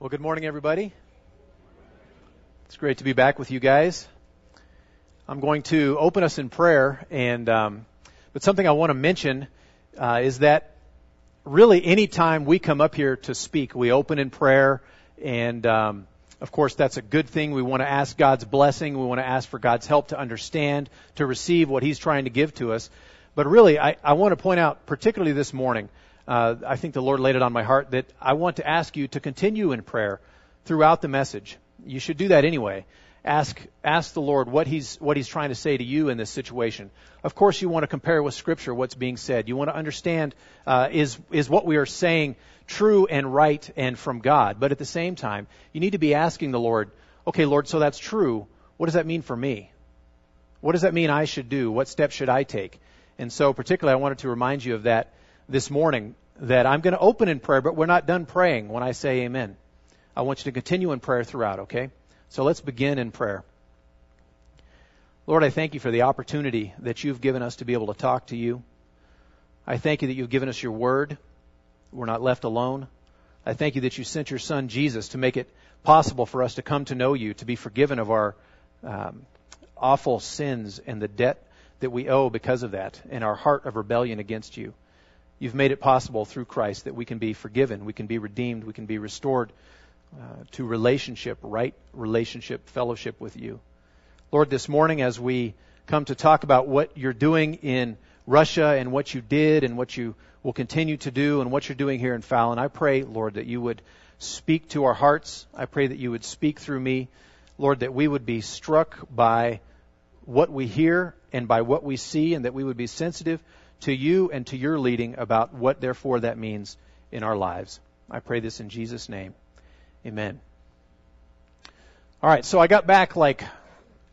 Well, good morning, everybody. It's great to be back with you guys. I'm going to open us in prayer, and um, but something I want to mention uh, is that really any time we come up here to speak, we open in prayer, and um, of course that's a good thing. We want to ask God's blessing. We want to ask for God's help to understand, to receive what He's trying to give to us. But really, I, I want to point out, particularly this morning, uh, I think the Lord laid it on my heart that I want to ask you to continue in prayer throughout the message. You should do that anyway. Ask ask the Lord what he's what he's trying to say to you in this situation. Of course, you want to compare with Scripture what's being said. You want to understand uh, is is what we are saying true and right and from God. But at the same time, you need to be asking the Lord, okay, Lord, so that's true. What does that mean for me? What does that mean I should do? What steps should I take? And so, particularly, I wanted to remind you of that this morning that I'm going to open in prayer, but we're not done praying when I say amen. I want you to continue in prayer throughout, okay? So let's begin in prayer. Lord, I thank you for the opportunity that you've given us to be able to talk to you. I thank you that you've given us your word. We're not left alone. I thank you that you sent your son Jesus to make it possible for us to come to know you, to be forgiven of our um, awful sins and the debt that we owe because of that, and our heart of rebellion against you. You've made it possible through Christ that we can be forgiven, we can be redeemed, we can be restored uh, to relationship, right relationship, fellowship with you. Lord, this morning as we come to talk about what you're doing in Russia and what you did and what you will continue to do and what you're doing here in Fallon, I pray, Lord, that you would speak to our hearts. I pray that you would speak through me. Lord, that we would be struck by what we hear and by what we see and that we would be sensitive to you and to your leading about what, therefore, that means in our lives. I pray this in Jesus' name. Amen. All right, so I got back like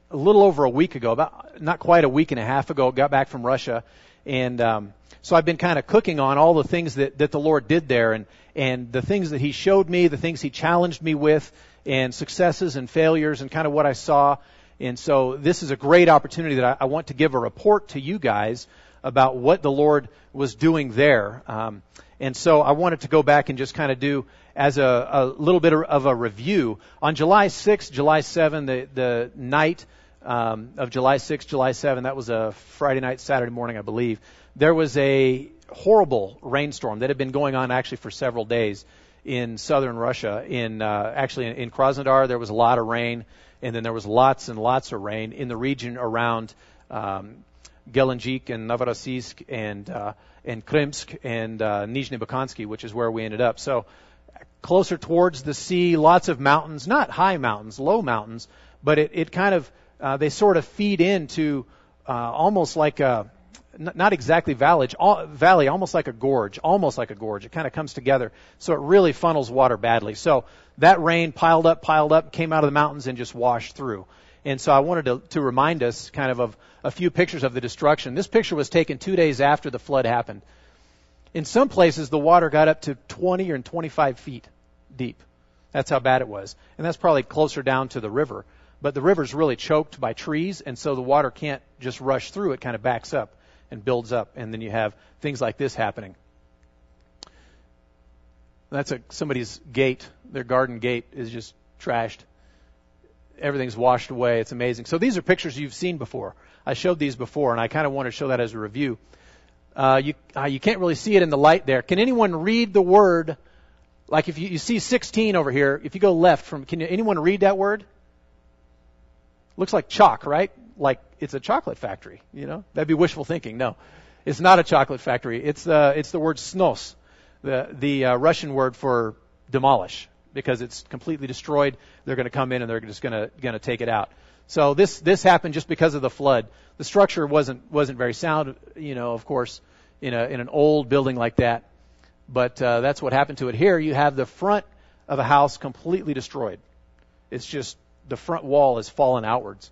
a little over a week ago, about not quite a week and a half ago. Got back from Russia, and um, so I've been kind of cooking on all the things that that the Lord did there, and and the things that He showed me, the things He challenged me with, and successes and failures, and kind of what I saw. And so this is a great opportunity that I, I want to give a report to you guys about what the Lord was doing there. Um, and so I wanted to go back and just kind of do as a, a little bit of a review. On July 6, July 7, the, the night um, of July 6, July 7, that was a Friday night, Saturday morning, I believe, there was a horrible rainstorm that had been going on actually for several days in southern Russia. In uh, actually in, in Krasnodar, there was a lot of rain, and then there was lots and lots of rain in the region around um, Gelendzhik and Novorossiysk and uh, and Krymsk and uh, Nizhny Bakanski, which is where we ended up. So closer towards the sea, lots of mountains, not high mountains, low mountains, but it, it kind of uh, they sort of feed into uh, almost like a not exactly valley, valley, almost like a gorge, almost like a gorge. It kind of comes together, so it really funnels water badly. So that rain piled up, piled up, came out of the mountains and just washed through. And so I wanted to, to remind us kind of of a few pictures of the destruction. This picture was taken two days after the flood happened. In some places, the water got up to 20 or 25 feet deep. That's how bad it was. And that's probably closer down to the river. But the river's really choked by trees, and so the water can't just rush through. It kind of backs up and builds up, and then you have things like this happening. That's a, somebody's gate. Their garden gate is just trashed everything's washed away. It's amazing. So these are pictures you've seen before. I showed these before, and I kind of want to show that as a review. Uh, you uh, you can't really see it in the light there. Can anyone read the word? Like if you, you see 16 over here, if you go left from, can you, anyone read that word? Looks like chalk, right? Like it's a chocolate factory. You know, that'd be wishful thinking. No, it's not a chocolate factory. It's uh, it's the word snos, the the uh, Russian word for demolish because it's completely destroyed. They're going to come in and they're just going to going to take it out. So this this happened just because of the flood. The structure wasn't wasn't very sound, you know, of course, in a in an old building like that. But uh, that's what happened to it. Here you have the front of a house completely destroyed. It's just the front wall has fallen outwards.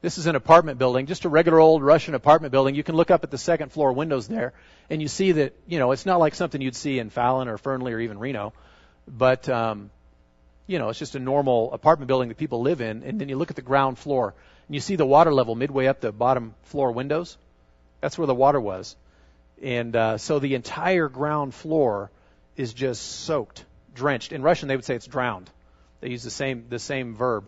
This is an apartment building, just a regular old Russian apartment building. You can look up at the second floor windows there, and you see that you know it's not like something you'd see in Fallon or Fernley or even Reno but um, you know, it's just a normal apartment building that people live in. And then you look at the ground floor and you see the water level midway up the bottom floor windows. That's where the water was. And uh, so the entire ground floor is just soaked, drenched. In Russian, they would say it's drowned. They use the same the same verb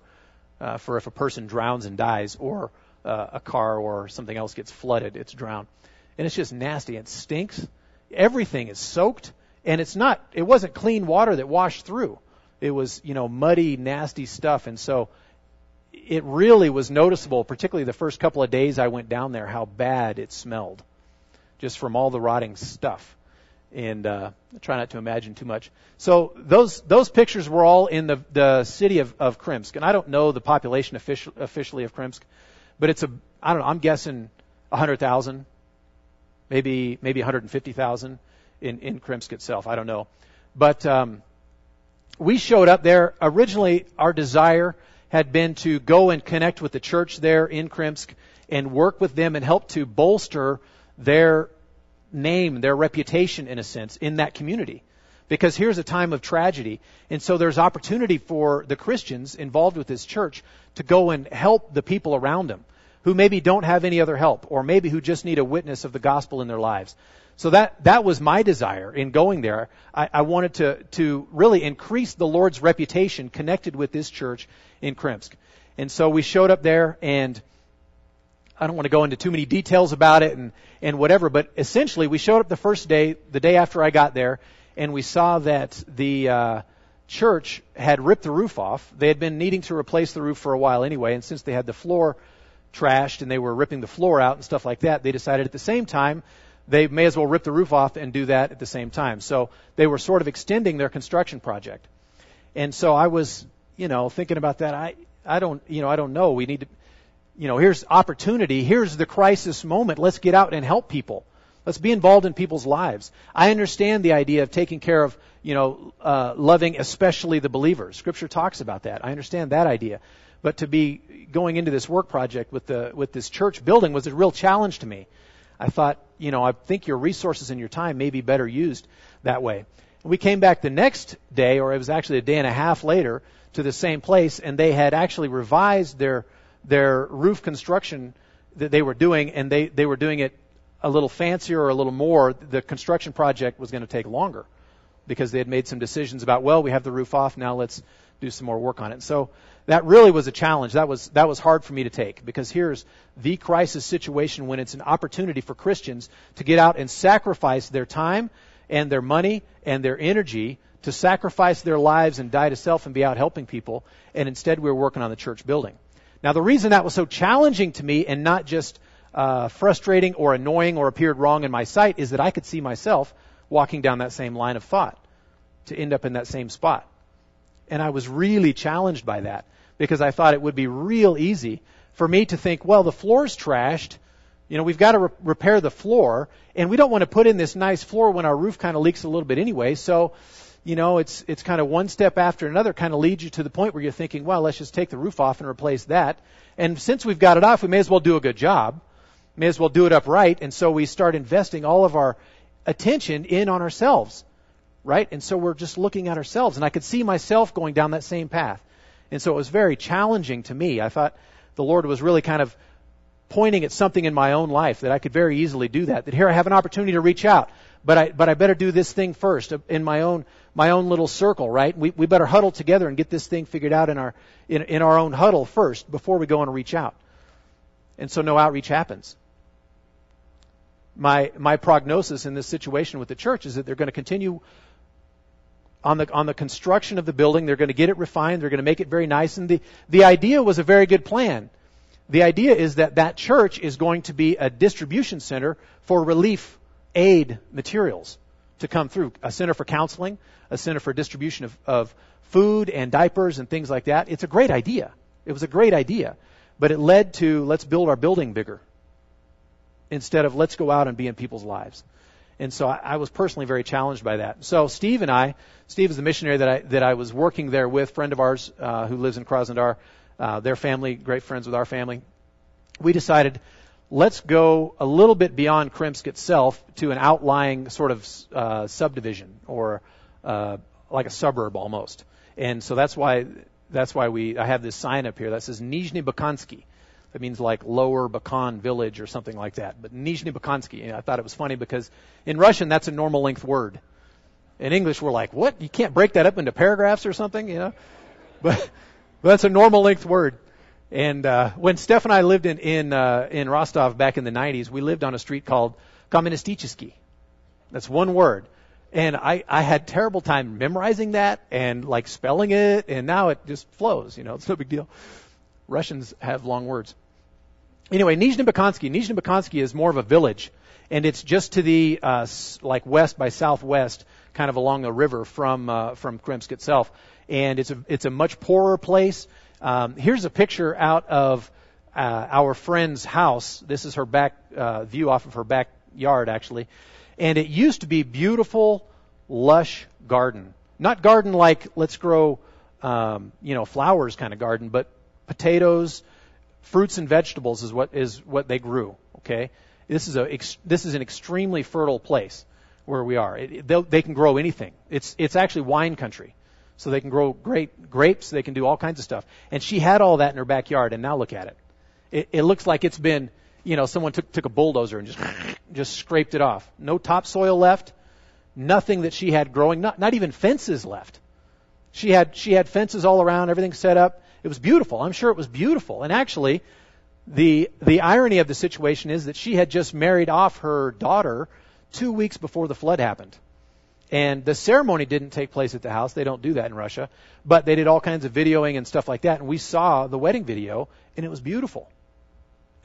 uh, for if a person drowns and dies, or uh, a car or something else gets flooded, it's drowned. And it's just nasty. It stinks. Everything is soaked, and it's not. It wasn't clean water that washed through. It was you know muddy, nasty stuff, and so it really was noticeable, particularly the first couple of days I went down there, how bad it smelled, just from all the rotting stuff. And uh, try not to imagine too much. So those those pictures were all in the the city of, of Krimsk, and I don't know the population official, officially of Krimsk, but it's a I don't know. I'm guessing 100,000, maybe maybe 150,000 in in Krimsk itself. I don't know, but um, we showed up there. Originally, our desire had been to go and connect with the church there in Krimsk and work with them and help to bolster their name, their reputation, in a sense, in that community. Because here's a time of tragedy, and so there's opportunity for the Christians involved with this church to go and help the people around them who maybe don't have any other help, or maybe who just need a witness of the gospel in their lives. So that that was my desire in going there. I, I wanted to to really increase the Lord's reputation connected with this church in Krimsk. And so we showed up there and I don't want to go into too many details about it and, and whatever, but essentially we showed up the first day, the day after I got there, and we saw that the uh, church had ripped the roof off. They had been needing to replace the roof for a while anyway, and since they had the floor trashed and they were ripping the floor out and stuff like that, they decided at the same time they may as well rip the roof off and do that at the same time. So they were sort of extending their construction project. And so I was you know, thinking about that, I, I don't, you know, I don't know. We need to, you know, here's opportunity. Here's the crisis moment. Let's get out and help people. Let's be involved in people's lives. I understand the idea of taking care of, you know, uh, loving especially the believers. Scripture talks about that. I understand that idea. But to be going into this work project with the with this church building was a real challenge to me. I thought, you know, I think your resources and your time may be better used that way. We came back the next day, or it was actually a day and a half later, to the same place, and they had actually revised their their roof construction that they were doing, and they they were doing it a little fancier or a little more. The construction project was going to take longer because they had made some decisions about well, we have the roof off now, let's do some more work on it. So that really was a challenge. That was that was hard for me to take because here's the crisis situation when it's an opportunity for Christians to get out and sacrifice their time and their money and their energy to sacrifice their lives and die to self and be out helping people, and instead we were working on the church building. Now, the reason that was so challenging to me and not just uh, frustrating or annoying or appeared wrong in my sight is that I could see myself walking down that same line of thought to end up in that same spot. And I was really challenged by that because I thought it would be real easy for me to think, well, the floor's trashed. You know, we've got to re- repair the floor, and we don't want to put in this nice floor when our roof kind of leaks a little bit anyway. So you know, it's it's kind of one step after another kind of leads you to the point where you're thinking, well, let's just take the roof off and replace that. And since we've got it off, we may as well do a good job. May as well do it upright. And so we start investing all of our attention in on ourselves. Right? And so we're just looking at ourselves. And I could see myself going down that same path. And so it was very challenging to me. I thought the Lord was really kind of pointing at something in my own life that I could very easily do that. That here I have an opportunity to reach out but I but I better do this thing first in my own my own little circle, right? We we better huddle together and get this thing figured out in our in, in our own huddle first before we go and reach out. And so no outreach happens. My my prognosis in this situation with the church is that they're going to continue on the on the construction of the building. They're going to get it refined. They're going to make it very nice. And the the idea was a very good plan. The idea is that that church is going to be a distribution center for relief aid materials to come through a center for counseling, a center for distribution of, of food and diapers and things like that. It's a great idea. It was a great idea. But it led to let's build our building bigger instead of let's go out and be in people's lives. And so I, I was personally very challenged by that. So Steve and I, Steve is the missionary that I that I was working there with, friend of ours uh, who lives in Krasnodar, uh, their family, great friends with our family. We decided let's go a little bit beyond Krimsk itself to an outlying sort of uh, subdivision or uh, like a suburb almost. And so that's why that's why we I have this sign up here that says Nizhny Bakansky. That means like Lower Bakan Village or something like that. But Nizhny Bakansky. I thought it was funny because in Russian that's a normal length word. In English, we're like, what? You can't break that up into paragraphs or something, you know? But, but that's a normal length word. And uh, when Steph and I lived in in uh, in Rostov back in the 90s, we lived on a street called Kommunistichesky. That's one word. And I, I had terrible time memorizing that and like spelling it, and now it just flows. You know, it's no big deal. Russians have long words. Anyway, Nizhny Bakanski. Nizhny Bakanski is more of a village, and it's just to the uh, like west by southwest, kind of along the river from uh, from Kremsk itself. And it's a it's a much poorer place. Um, here's a picture out of uh, our friend's house. This is her back uh, view off of her backyard, actually. And it used to be beautiful, lush garden. Not garden like let's grow, um, you know, flowers kind of garden, but potatoes, fruits and vegetables is what is what they grew. Okay, this is a this is an extremely fertile place where we are. It, they can grow anything. It's it's actually wine country, so they can grow great grapes. They can do all kinds of stuff. And she had all that in her backyard, and now look at it. It, it looks like it's been you know, someone took, took a bulldozer and just, just scraped it off. No topsoil left. Nothing that she had growing. Not, not even fences left. She had, she had fences all around, everything set up. It was beautiful. I'm sure it was beautiful. And actually, the, the irony of the situation is that she had just married off her daughter two weeks before the flood happened. And the ceremony didn't take place at the house. They don't do that in Russia. But they did all kinds of videoing and stuff like that. And we saw the wedding video, and it was beautiful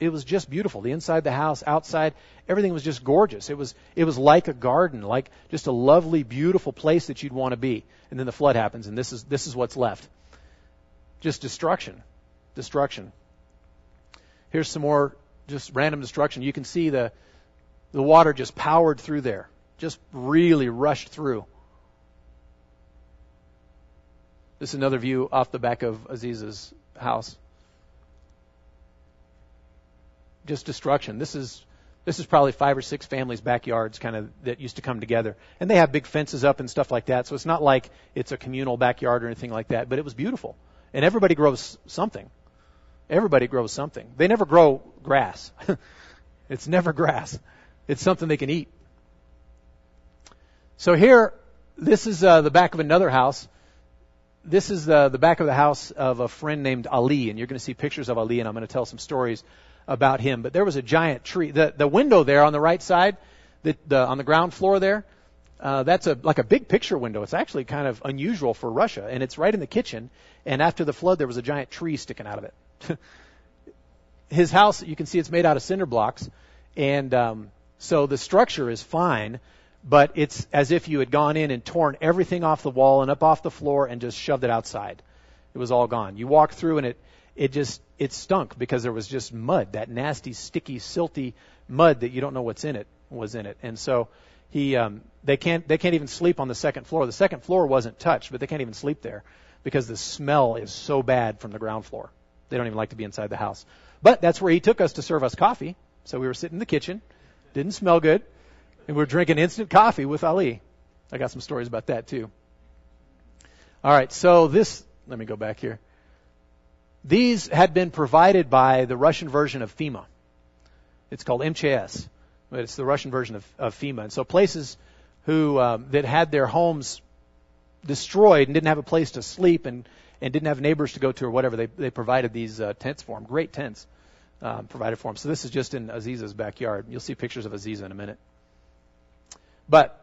it was just beautiful. The inside the house, outside, everything was just gorgeous. It was it was like a garden, like just a lovely, beautiful place that you'd want to be. And then the flood happens, and this is this is what's left. Just destruction, destruction. Here's some more just random destruction. You can see the the water just powered through there, just really rushed through. This is another view off the back of Aziz's house just destruction. This is this is probably five or six families' backyards kind of that used to come together. And they have big fences up and stuff like that. So it's not like it's a communal backyard or anything like that, but it was beautiful. And everybody grows something. Everybody grows something. They never grow grass. it's never grass. It's something they can eat. So here, this is uh, the back of another house. This is the, the back of the house of a friend named Ali, and you're going to see pictures of Ali, and I'm going to tell some stories about him. But there was a giant tree. The the window there on the right side, the, the on the ground floor there, uh, that's a like a big picture window. It's actually kind of unusual for Russia, and it's right in the kitchen. And after the flood, there was a giant tree sticking out of it. His house, you can see, it's made out of cinder blocks, and um, so the structure is fine. But it's as if you had gone in and torn everything off the wall and up off the floor and just shoved it outside. It was all gone. You walk through and it it just it stunk because there was just mud, that nasty, sticky, silty mud that you don't know what's in it was in it. And so he um, they can't they can't even sleep on the second floor. The second floor wasn't touched, but they can't even sleep there because the smell is so bad from the ground floor. They don't even like to be inside the house. But that's where he took us to serve us coffee. So we were sitting in the kitchen, didn't smell good, and we are drinking instant coffee with Ali. I got some stories about that too. All right, so this let me go back here. These had been provided by the Russian version of FEMA. It's called but it's the Russian version of, of FEMA. And so places who um, that had their homes destroyed and didn't have a place to sleep and, and didn't have neighbors to go to or whatever, they, they provided these uh, tents for them. Great tents um, provided for them. So this is just in Aziza's backyard. You'll see pictures of Aziza in a minute. But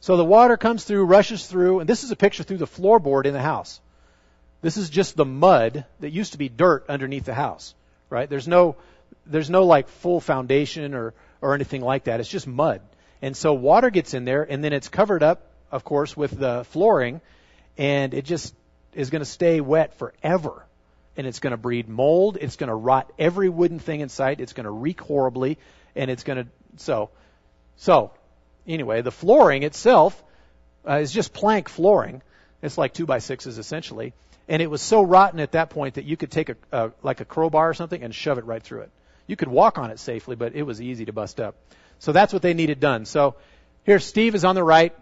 so the water comes through, rushes through, and this is a picture through the floorboard in the house. This is just the mud that used to be dirt underneath the house, right? There's no, there's no like full foundation or, or anything like that. It's just mud. And so water gets in there and then it's covered up, of course, with the flooring and it just is going to stay wet forever. And it's going to breed mold. It's going to rot every wooden thing in sight. It's going to reek horribly. And it's going to, so, so, anyway, the flooring itself uh, is just plank flooring. It's like two by sixes essentially and it was so rotten at that point that you could take a, a like a crowbar or something and shove it right through it. You could walk on it safely, but it was easy to bust up. So that's what they needed done. So here, Steve is on the right.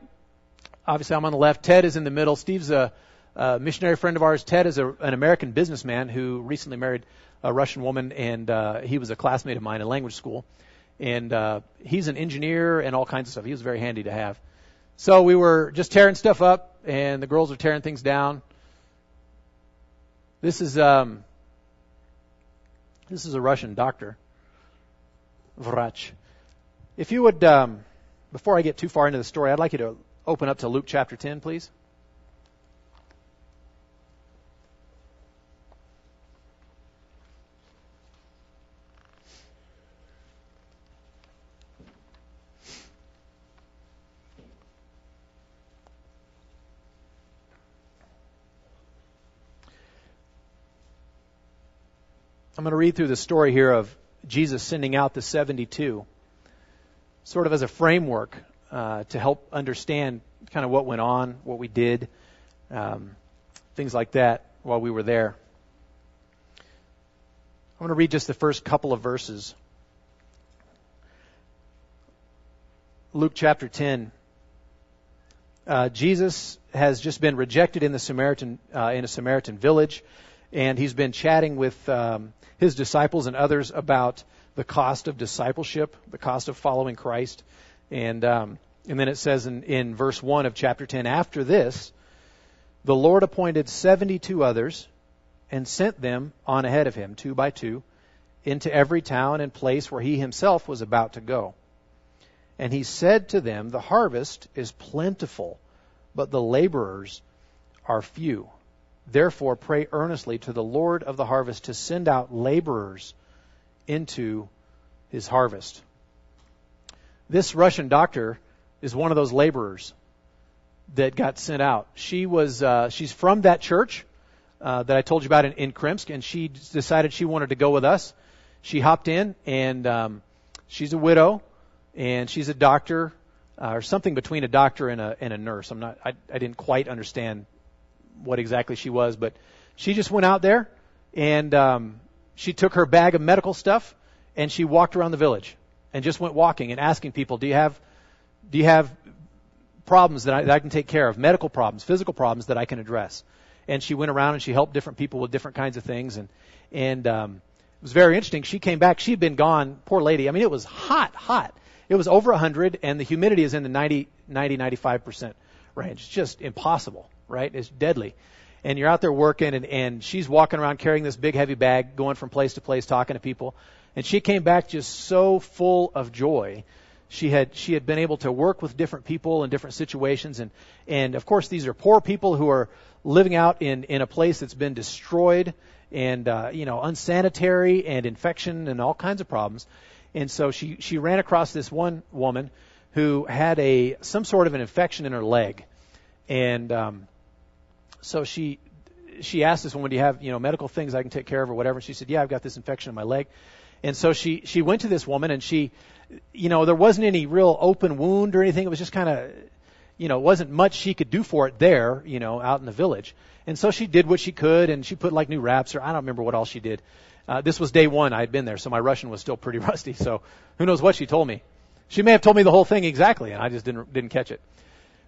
Obviously, I'm on the left. Ted is in the middle. Steve's a, a missionary friend of ours. Ted is a, an American businessman who recently married a Russian woman, and uh, he was a classmate of mine in language school. And uh, he's an engineer and all kinds of stuff. He was very handy to have. So we were just tearing stuff up, and the girls were tearing things down. This is um, this is a Russian doctor, Vrach. If you would, um, before I get too far into the story, I'd like you to open up to Luke chapter 10, please. I'm going to read through the story here of Jesus sending out the 72, sort of as a framework uh, to help understand kind of what went on, what we did, um, things like that while we were there. I'm going to read just the first couple of verses. Luke chapter 10. Uh, Jesus has just been rejected in the Samaritan uh, in a Samaritan village, and he's been chatting with um, his disciples and others about the cost of discipleship, the cost of following Christ. And, um, and then it says in, in verse 1 of chapter 10, after this, the Lord appointed 72 others and sent them on ahead of him, two by two, into every town and place where he himself was about to go. And he said to them, The harvest is plentiful, but the laborers are few. Therefore, pray earnestly to the Lord of the harvest to send out laborers into his harvest. This Russian doctor is one of those laborers that got sent out. She was uh, she's from that church uh, that I told you about in, in Krimsk, and she decided she wanted to go with us. She hopped in, and um, she's a widow, and she's a doctor, uh, or something between a doctor and a and a nurse. I'm not I, I didn't quite understand what exactly she was, but she just went out there and um, she took her bag of medical stuff and she walked around the village and just went walking and asking people, "Do you have, do you have problems that I, that I can take care of? Medical problems, physical problems that I can address?" And she went around and she helped different people with different kinds of things and and um, it was very interesting. She came back. She had been gone. Poor lady. I mean, it was hot, hot. It was over 100, and the humidity is in the 90, 90, 95 percent range. It's just impossible right? It's deadly. And you're out there working, and, and she's walking around carrying this big heavy bag, going from place to place, talking to people. And she came back just so full of joy. She had she had been able to work with different people in different situations, and and of course these are poor people who are living out in in a place that's been destroyed and uh, you know unsanitary and infection and all kinds of problems. And so she she ran across this one woman who had a some sort of an infection in her leg, and um, so she she asked this woman, "Do you have you know medical things I can take care of or whatever?" And she said, "Yeah, I've got this infection in my leg." And so she she went to this woman and she, you know, there wasn't any real open wound or anything. It was just kind of, you know, wasn't much she could do for it there, you know, out in the village. And so she did what she could, and she put like new wraps or I don't remember what all she did. Uh, this was day one. I had been there, so my Russian was still pretty rusty. So who knows what she told me? She may have told me the whole thing exactly, and I just didn't didn't catch it.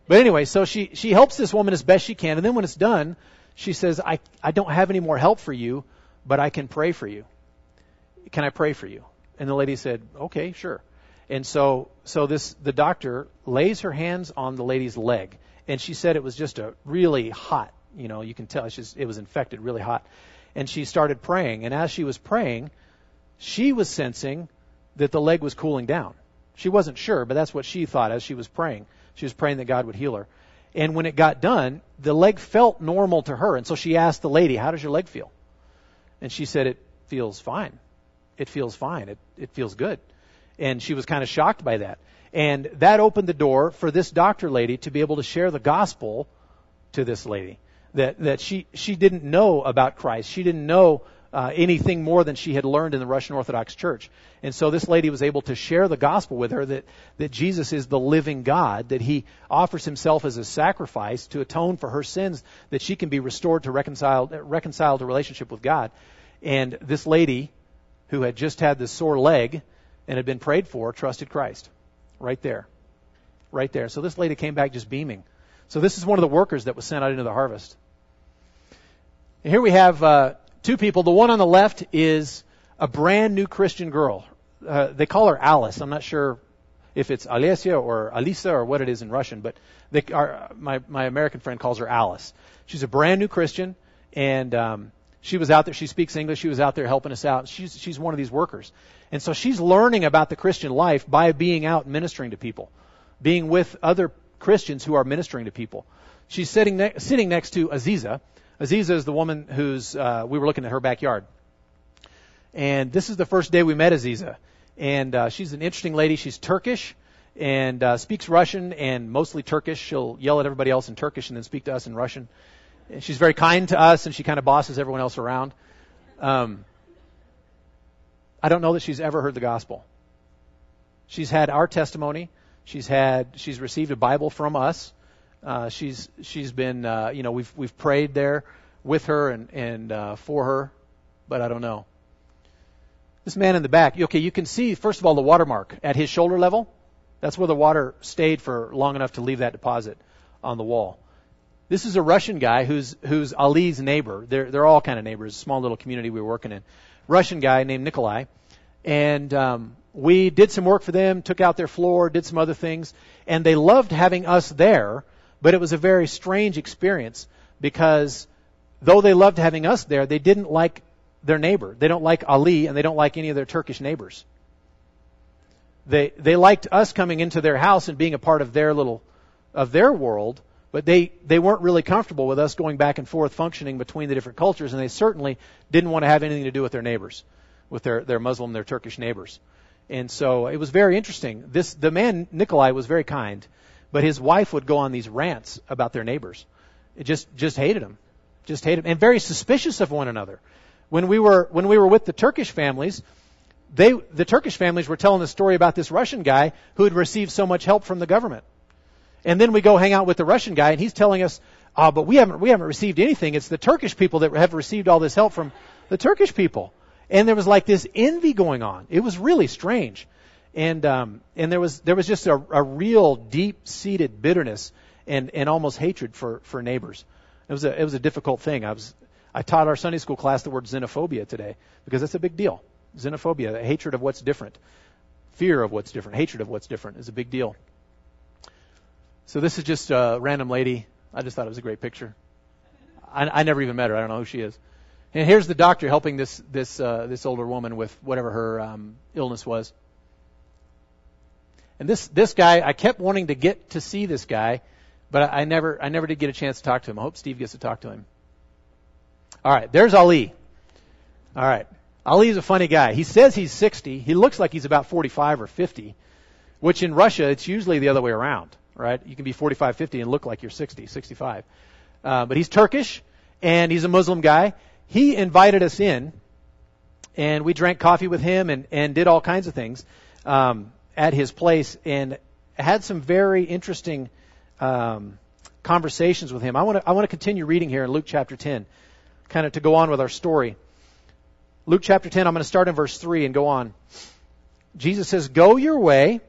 But anyway, so she, she helps this woman as best she can. And then when it's done, she says, I, I don't have any more help for you, but I can pray for you. Can I pray for you? And the lady said, okay, sure. And so, so this, the doctor lays her hands on the lady's leg. And she said it was just a really hot, you know, you can tell it's just, it was infected, really hot. And she started praying. And as she was praying, she was sensing that the leg was cooling down. She wasn't sure, but that's what she thought as she was praying. She was praying that God would heal her. And when it got done, the leg felt normal to her. And so she asked the lady, How does your leg feel? And she said, It feels fine. It feels fine. It, it feels good. And she was kind of shocked by that. And that opened the door for this doctor lady to be able to share the gospel to this lady. That, that she, she didn't know about Christ. She didn't know uh, anything more than she had learned in the Russian Orthodox Church. And so this lady was able to share the gospel with her that, that Jesus is the living God, that he offers himself as a sacrifice to atone for her sins, that she can be restored to reconciled, reconciled to relationship with God. And this lady, who had just had this sore leg and had been prayed for, trusted Christ. Right there. Right there. So this lady came back just beaming. So this is one of the workers that was sent out into the harvest. And here we have uh, two people. The one on the left is a brand new Christian girl. Uh, they call her Alice. I'm not sure if it's Alicia or Alisa or what it is in Russian, but they, our, my my American friend calls her Alice. She's a brand new Christian, and um, she was out there. She speaks English. She was out there helping us out. She's she's one of these workers, and so she's learning about the Christian life by being out ministering to people, being with other Christians who are ministering to people. She's sitting ne- sitting next to Aziza. Aziza is the woman who's uh, we were looking at her backyard, and this is the first day we met Aziza, and uh, she's an interesting lady. She's Turkish and uh, speaks Russian and mostly Turkish. She'll yell at everybody else in Turkish and then speak to us in Russian. And she's very kind to us, and she kind of bosses everyone else around. Um, I don't know that she's ever heard the gospel. She's had our testimony. She's had she's received a Bible from us. Uh, she's she's been uh, you know we've we've prayed there with her and and uh, for her, but I don't know. This man in the back, okay, you can see first of all the watermark at his shoulder level. That's where the water stayed for long enough to leave that deposit on the wall. This is a Russian guy who's who's Ali's neighbor. They're they're all kind of neighbors. Small little community we were working in. Russian guy named Nikolai, and um, we did some work for them. Took out their floor, did some other things, and they loved having us there. But it was a very strange experience because though they loved having us there, they didn't like their neighbor. They don't like Ali, and they don't like any of their Turkish neighbors. They they liked us coming into their house and being a part of their little of their world but they, they weren't really comfortable with us going back and forth functioning between the different cultures, and they certainly didn't want to have anything to do with their neighbors, with their, their Muslim, their Turkish neighbors. And so it was very interesting. This, the man, Nikolai, was very kind, but his wife would go on these rants about their neighbors. It just, just hated them. Just hated them. And very suspicious of one another. When we were, when we were with the Turkish families, they, the Turkish families were telling a story about this Russian guy who had received so much help from the government. And then we go hang out with the Russian guy, and he's telling us, "Ah, but we haven't we haven't received anything. It's the Turkish people that have received all this help from the Turkish people." And there was like this envy going on. It was really strange, and um, and there was there was just a, a real deep seated bitterness and and almost hatred for for neighbors. It was a it was a difficult thing. I was I taught our Sunday school class the word xenophobia today because that's a big deal. Xenophobia, hatred of what's different, fear of what's different, hatred of what's different is a big deal. So this is just a random lady. I just thought it was a great picture. I, I never even met her. I don't know who she is. And here's the doctor helping this this uh, this older woman with whatever her um, illness was. And this this guy, I kept wanting to get to see this guy, but I, never I never did get a chance to talk to him. I hope Steve gets to talk to him. All right, there's Ali. All right, Ali's a funny guy. He says he's 60. He looks like he's about 45 or 50, which in Russia it's usually the other way around right? You can be 45, 50 and look like you're 60, 65. Uh, but he's Turkish and he's a Muslim guy. He invited us in and we drank coffee with him and, and did all kinds of things um, at his place and had some very interesting um, conversations with him. I want to I want to continue reading here in Luke chapter 10, kind of to go on with our story. Luke chapter 10, I'm going to start in verse 3 and go on. Jesus says, Go your way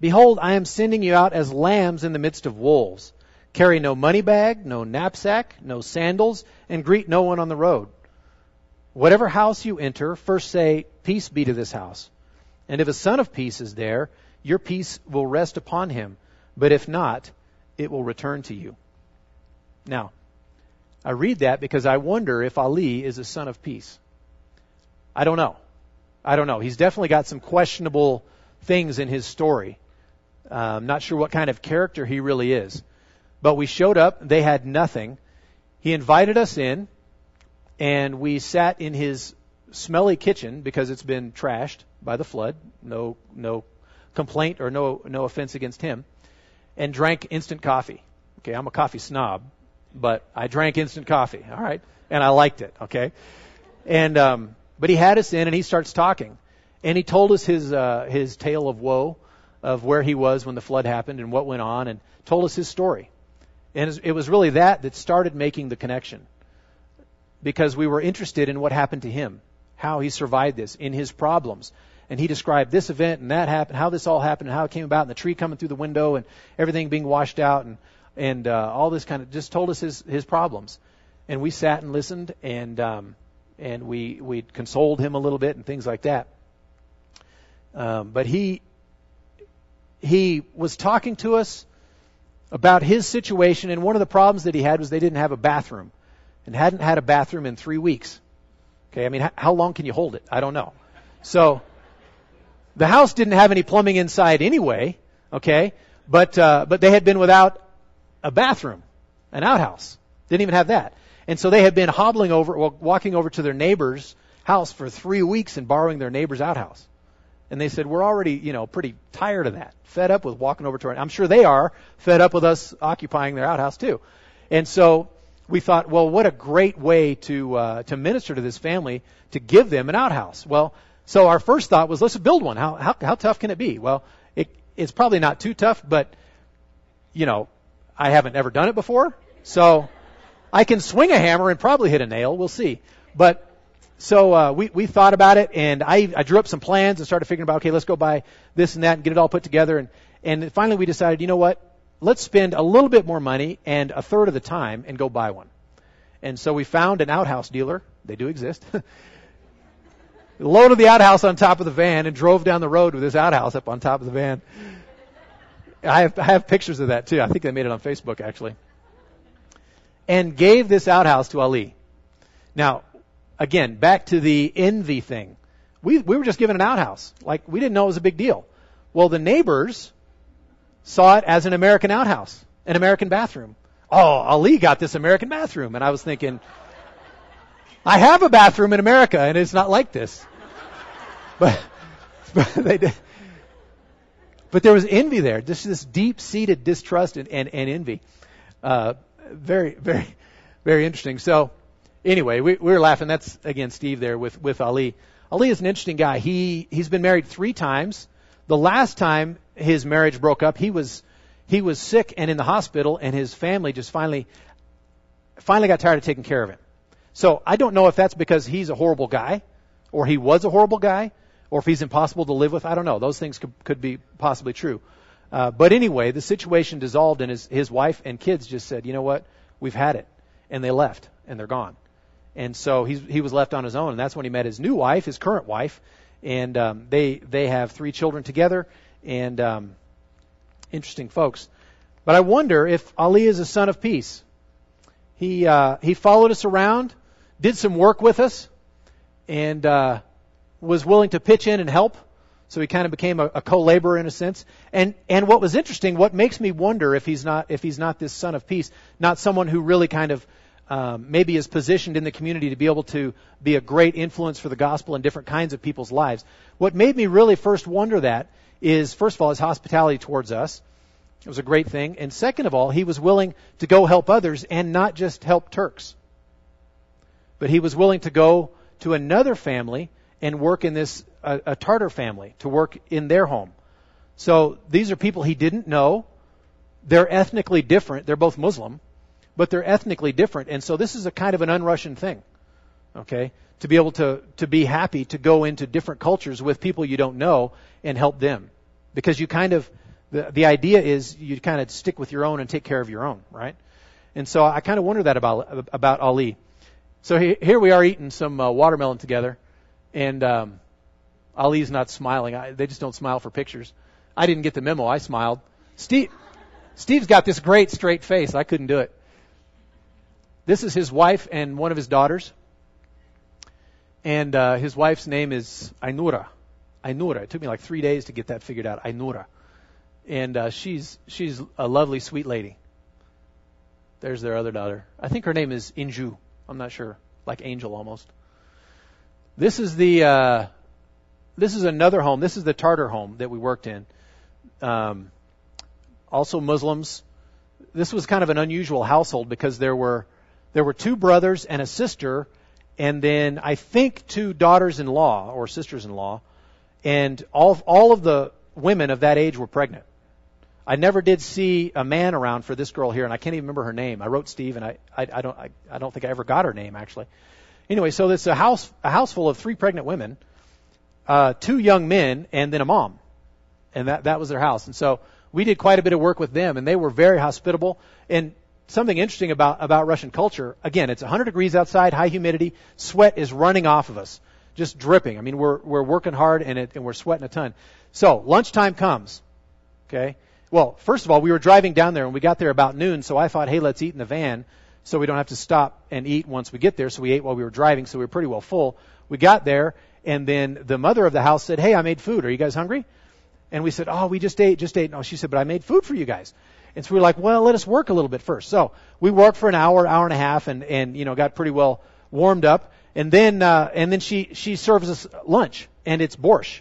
Behold, I am sending you out as lambs in the midst of wolves. Carry no money bag, no knapsack, no sandals, and greet no one on the road. Whatever house you enter, first say, Peace be to this house. And if a son of peace is there, your peace will rest upon him. But if not, it will return to you. Now, I read that because I wonder if Ali is a son of peace. I don't know. I don't know. He's definitely got some questionable things in his story. I'm um, not sure what kind of character he really is. But we showed up. They had nothing. He invited us in, and we sat in his smelly kitchen because it's been trashed by the flood. No, no complaint or no, no offense against him. And drank instant coffee. Okay, I'm a coffee snob, but I drank instant coffee. All right, and I liked it. Okay, and um, but he had us in, and he starts talking, and he told us his uh, his tale of woe of where he was when the flood happened and what went on and told us his story. And it was really that that started making the connection. Because we were interested in what happened to him, how he survived this, in his problems. And he described this event and that happened, how this all happened, and how it came about, and the tree coming through the window, and everything being washed out, and and uh, all this kind of just told us his his problems. And we sat and listened, and um, and we we consoled him a little bit and things like that. Um, but he he was talking to us about his situation, and one of the problems that he had was they didn't have a bathroom and hadn't had a bathroom in three weeks. Okay, I mean, how long can you hold it? I don't know. So, the house didn't have any plumbing inside anyway, okay, but, uh, but they had been without a bathroom, an outhouse. Didn't even have that. And so they had been hobbling over, well, walking over to their neighbor's house for three weeks and borrowing their neighbor's outhouse. And they said, we're already, you know, pretty tired of that. Fed up with walking over to our, I'm sure they are fed up with us occupying their outhouse too. And so we thought, well, what a great way to, uh, to minister to this family to give them an outhouse. Well, so our first thought was, let's build one. How, how, how tough can it be? Well, it, it's probably not too tough, but, you know, I haven't ever done it before. So I can swing a hammer and probably hit a nail. We'll see. But so uh, we we thought about it, and I I drew up some plans and started figuring about okay, let's go buy this and that and get it all put together, and and finally we decided, you know what, let's spend a little bit more money and a third of the time and go buy one. And so we found an outhouse dealer. They do exist. Loaded the outhouse on top of the van and drove down the road with this outhouse up on top of the van. I have, I have pictures of that too. I think they made it on Facebook actually. And gave this outhouse to Ali. Now, again, back to the envy thing. We, we were just given an outhouse. Like, we didn't know it was a big deal. Well, the neighbors saw it as an American outhouse, an American bathroom. Oh, Ali got this American bathroom. And I was thinking, I have a bathroom in America and it's not like this. But, but they did. But there was envy there, just this deep-seated distrust and, and, and envy. Uh, very, very, very interesting. So, anyway, we, we were laughing. That's again Steve there with with Ali. Ali is an interesting guy. He he's been married three times. The last time his marriage broke up, he was he was sick and in the hospital, and his family just finally finally got tired of taking care of him. So I don't know if that's because he's a horrible guy, or he was a horrible guy, or if he's impossible to live with. I don't know. Those things could, could be possibly true. Uh, but anyway, the situation dissolved, and his his wife and kids just said, "You know what? We've had it," and they left, and they're gone. And so he he was left on his own, and that's when he met his new wife, his current wife, and um, they they have three children together, and um, interesting folks. But I wonder if Ali is a son of peace. He uh, he followed us around, did some work with us, and uh, was willing to pitch in and help. So he kind of became a, a co-laborer in a sense. And and what was interesting, what makes me wonder if he's not if he's not this son of peace, not someone who really kind of um, maybe is positioned in the community to be able to be a great influence for the gospel in different kinds of people's lives. What made me really first wonder that is, first of all, his hospitality towards us. It was a great thing. And second of all, he was willing to go help others and not just help Turks. But he was willing to go to another family and work in this, a, a Tartar family, to work in their home. So these are people he didn't know. They're ethnically different. They're both Muslim but they're ethnically different. And so this is a kind of an un-Russian thing. Okay? To be able to, to be happy to go into different cultures with people you don't know and help them. Because you kind of, the, the idea is you kind of stick with your own and take care of your own, right? And so I kind of wonder that about, about Ali. So he, here we are eating some uh, watermelon together, and um, Ali's not smiling. I, they just don't smile for pictures. I didn't get the memo. I smiled. Steve, Steve's got this great straight face. I couldn't do it. This is his wife and one of his daughters. And uh, his wife's name is Ainura. Ainura. It took me like three days to get that figured out. Ainura. And uh, she's she's a lovely, sweet lady. There's their other daughter. I think her name is Inju. I'm not sure, like Angel almost. This is the uh, this is another home. This is the Tartar home that we worked in. Um, also Muslims. This was kind of an unusual household because there were there were two brothers and a sister, and then I think two daughters-in-law or sisters-in-law, and all all of the women of that age were pregnant. I never did see a man around for this girl here, and I can't even remember her name. I wrote Steve, and I I, I don't I, I don't think I ever got her name actually. Anyway, so it's a house a house full of three pregnant women, uh, two young men, and then a mom, and that that was their house. And so we did quite a bit of work with them, and they were very hospitable. And something interesting about, about Russian culture. Again, it's 100 degrees outside, high humidity, sweat is running off of us, just dripping. I mean, we're, we're working hard and, it, and we're sweating a ton. So, lunchtime comes. Okay. Well, first of all, we were driving down there and we got there about noon, so I thought, hey, let's eat in the van so we don't have to stop and eat once we get there. So we ate while we were driving, so we were pretty well full. We got there, and then the mother of the house said, hey, I made food. Are you guys hungry? And we said, oh, we just ate, just ate. No, she said, but I made food for you guys. And so we were like, well, let us work a little bit first. So we worked for an hour, hour and a half, and and you know got pretty well warmed up. And then uh, and then she she serves us lunch, and it's borscht,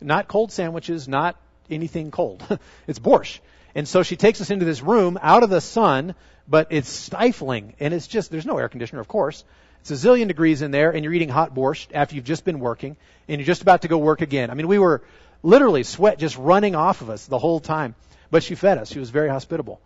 not cold sandwiches, not anything cold. it's borscht. And so she takes us into this room out of the sun, but it's stifling, and it's just there's no air conditioner, of course. It's a zillion degrees in there, and you're eating hot borscht after you've just been working, and you're just about to go work again. I mean, we were literally sweat just running off of us the whole time. But she fed us. She was very hospitable.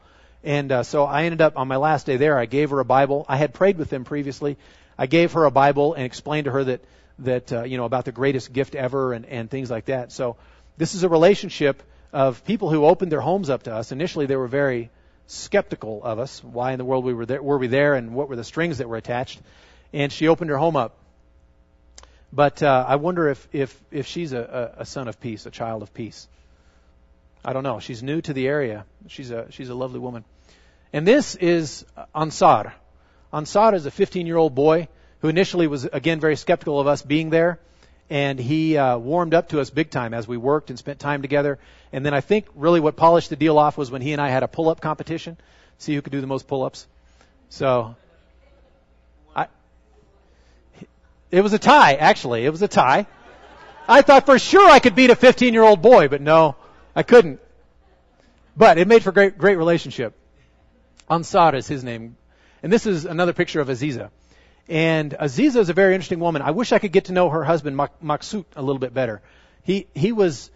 And uh, so I ended up on my last day there. I gave her a Bible. I had prayed with them previously. I gave her a Bible and explained to her that that uh, you know about the greatest gift ever and and things like that. So this is a relationship of people who opened their homes up to us. Initially, they were very skeptical of us. Why in the world we were there? Were we there? And what were the strings that were attached? And she opened her home up but uh, I wonder if, if, if she's a, a, son of peace, a child of peace. I don't know. She's new to the area. She's a, she's a lovely woman. And this is Ansar. Ansar is a 15 year old boy who initially was, again, very skeptical of us being there. And he uh, warmed up to us big time as we worked and spent time together. And then I think really what polished the deal off was when he and I had a pull up competition. See who could do the most pull ups. So I It was a tie, actually. It was a tie. I thought for sure I could beat a 15 year old boy, but no, I couldn't. But it made for great, great relationship. Ansar is his name. And this is another picture of Aziza. And Aziza is a very interesting woman. I wish I could get to know her husband, Maksut, a little bit better. He, he was,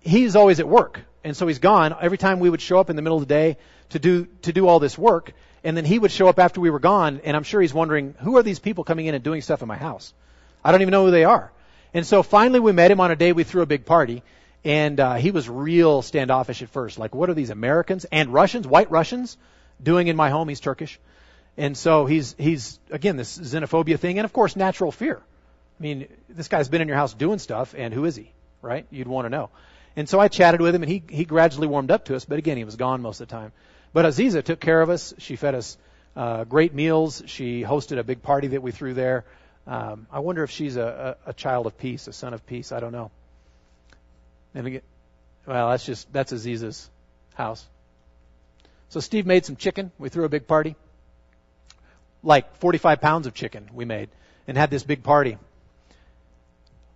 he's always at work. And so he's gone. Every time we would show up in the middle of the day to do, to do all this work, and then he would show up after we were gone, and I'm sure he's wondering, who are these people coming in and doing stuff in my house? I don't even know who they are. And so finally we met him on a day we threw a big party, and uh, he was real standoffish at first. Like, what are these Americans and Russians, white Russians, doing in my home? He's Turkish. And so he's, he's, again, this xenophobia thing, and of course, natural fear. I mean, this guy's been in your house doing stuff, and who is he? Right? You'd want to know. And so I chatted with him, and he, he gradually warmed up to us, but again, he was gone most of the time. But Aziza took care of us. She fed us uh, great meals. She hosted a big party that we threw there. Um, I wonder if she's a, a, a child of peace, a son of peace. I don't know. And again, well, that's just that's Aziza's house. So Steve made some chicken. We threw a big party, like 45 pounds of chicken we made, and had this big party.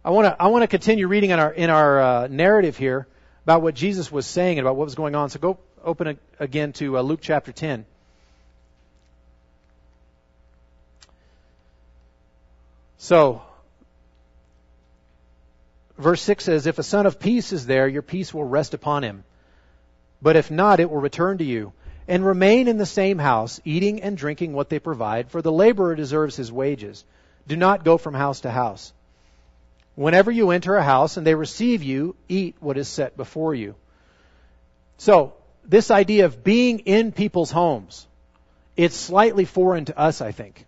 I want to I want to continue reading in our in our uh, narrative here about what Jesus was saying and about what was going on. So go open again to uh, Luke chapter 10. So, verse 6 says, If a son of peace is there, your peace will rest upon him. But if not, it will return to you. And remain in the same house, eating and drinking what they provide, for the laborer deserves his wages. Do not go from house to house. Whenever you enter a house and they receive you, eat what is set before you. So, this idea of being in people's homes, it's slightly foreign to us, I think.